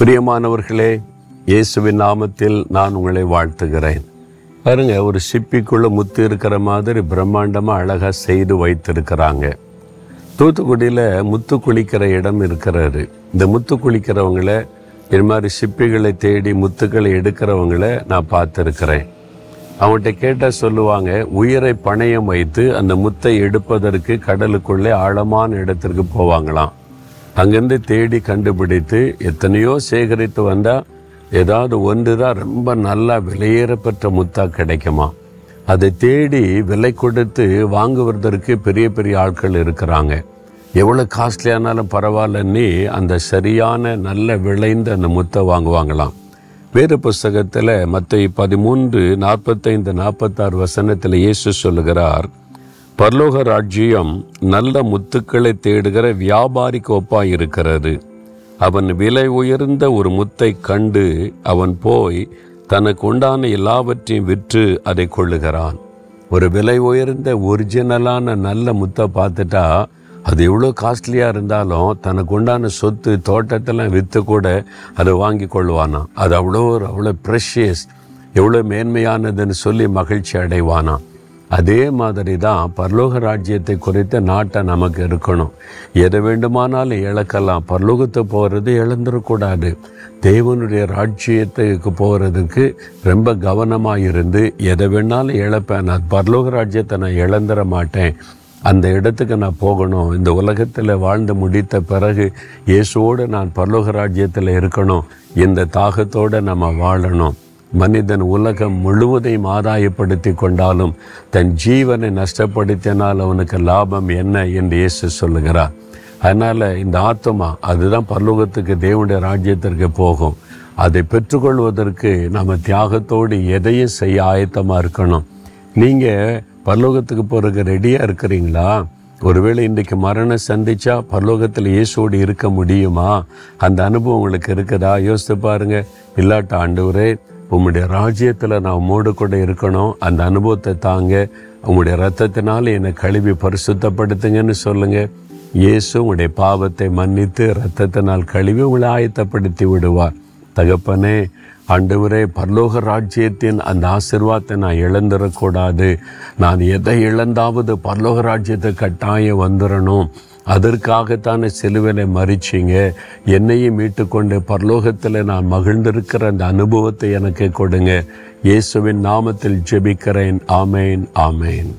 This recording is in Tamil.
பிரியமானவர்களே இயேசுவின் நாமத்தில் நான் உங்களை வாழ்த்துகிறேன். பாருங்க ஒரு சிப்பிக்குள்ள முத்து இருக்கிற மாதிரி பிரம்மாண்டமாக அழகாக செய்து வைத்திருக்கிறாங்க. தூத்துக்குடியில் முத்து குளிக்கிற இடம் இருக்கிறாரு. இந்த முத்து குளிக்கிறவங்கள இது மாதிரி சிப்பிகளை தேடி முத்துக்களை எடுக்கிறவங்கள நான் பார்த்துருக்கிறேன். அவங்கள்ட்ட கேட்டால் சொல்லுவாங்க உயிரை பணயம் வைத்து அந்த முத்தை எடுப்பதற்கு கடலுக்குள்ளே ஆழமான இடத்திற்கு போவாங்களாம். அங்கேருந்து தேடி கண்டுபிடித்து எத்தனையோ சேகரித்து வந்தால் ஏதாவது ஒன்று தான் ரொம்ப நல்லா விலையேறப்பெற்ற முத்தா கிடைக்குமா? அதை தேடி விலை கொடுத்து வாங்குவதற்கு பெரிய பெரிய ஆட்கள் இருக்கிறாங்க. எவ்வளோ காஸ்ட்லியானாலும் பரவாயில்லன்னு அந்த சரியான நல்ல விளைந்த அந்த முத்தை வாங்குவாங்களாம். வேறு புஸ்தகத்தில் மற்ற பதிமூன்று நாற்பத்தைந்து நாற்பத்தாறு வசனத்தில் இயேசு சொல்லுகிறார் பரலோக ராஜ்யம் நல்ல முத்துக்களை தேடுகிற வியாபாரிக்கு கோப்பாக இருக்கிறது அவன் விலை உயர்ந்த ஒரு முத்தை கண்டு அவன் போய் தனக்கு உண்டான எல்லாவற்றையும் விற்று அதை கொள்ளுகிறான். ஒரு விலை உயர்ந்த ஒரிஜினலான நல்ல முத்தை பார்த்துட்டா அது எவ்வளோ காஸ்ட்லியாக இருந்தாலும் தனக்கு உண்டான சொத்து தோட்டத்தெல்லாம் விற்று கூட அதை வாங்கி கொள்வானா. அது அவ்வளோ அவ்வளோ ப்ரெஷியஸ் எவ்வளோ மேன்மையானதுன்னு சொல்லி மகிழ்ச்சி அடைவானாம் அதே மாதிரி தான் பரலோக ராஜ்யத்தை குறித்த நாட்டை நமக்கு இருக்கணும். எதை வேண்டுமானாலும் இழக்கலாம். பரலோகத்தை போகிறது இழந்துடக்கூடாது தேவனுடைய ராஜ்யத்துக்கு போகிறதுக்கு ரொம்ப கவனமாக இருந்து எதை வேணாலும் இழப்பேன். நான் பரலோக ராஜ்யத்தை நான் இழந்துட மாட்டேன். அந்த இடத்துக்கு நான் போகணும். இந்த உலகத்தில் வாழ்ந்து முடித்த பிறகு இயேசுவோடு நான் பரலோக ராஜ்யத்தில் இருக்கணும். இந்த தாகத்தோடு நம்ம வாழணும். மனிதன் உலகம் முழுவதையும் ஆதாயப்படுத்தி கொண்டாலும் தன் ஜீவனை நஷ்டப்படுத்தினால் அவனுக்கு லாபம் என்ன என்று இயேசு சொல்லுகிறார். அதனால் இந்த ஆத்மா அதுதான் பரலோகத்துக்கு தேவனுடைய ராஜ்யத்திற்கு போகும். அதை பெற்றுக்கொள்வதற்கு நம்ம தியாகத்தோடு எதையும் செய்ய ஆயத்தமாக இருக்கணும். நீங்கள் பரலோகத்துக்கு போகிறதுக்கு ரெடியாக இருக்கிறீங்களா? ஒருவேளை இன்றைக்கு மரணம் சந்திச்சா பரலோகத்தில் இயேசோடு இருக்க முடியுமா? அந்த அனுபவம் உங்களுக்கு இருக்குதா? யோசித்து பாருங்க. இல்லாட்ட ஆண்டவரே உம்முடைய ராஜ்யத்தில் நான் உம்மோடு கூட இருக்கணும். அந்த அனுபவத்தை தாங்க உங்களுடைய ரத்தத்தினால் என்னை கழுவி பரிசுத்தப்படுத்துங்கன்னு சொல்லுங்க. இயேசு உங்களுடைய பாவத்தை மன்னித்து ரத்தத்தினால் கழுவி உங்களை ஆயத்தப்படுத்தி விடுவார். தகப்பனே ஆண்டவரே பரலோக ராஜ்யத்தின் அந்த ஆசிர்வாதத்தை நான் இழந்துடக்கூடாது. நான் எதை இழந்தாவது பரலோக ராஜ்யத்தை கட்டாயம் வந்துடணும். அதற்காகத்தானே சிலுவிலை மறிச்சிங்க என்னையும் மீட்டுக்கொண்டு பரலோகத்தில் நான் மகிழ்ந்திருக்கிற அந்த அனுபவத்தை எனக்கு கொடுங்க. இயேசுவின் நாமத்தில் ஜெபிக்கிறேன். ஆமேன் ஆமேன்.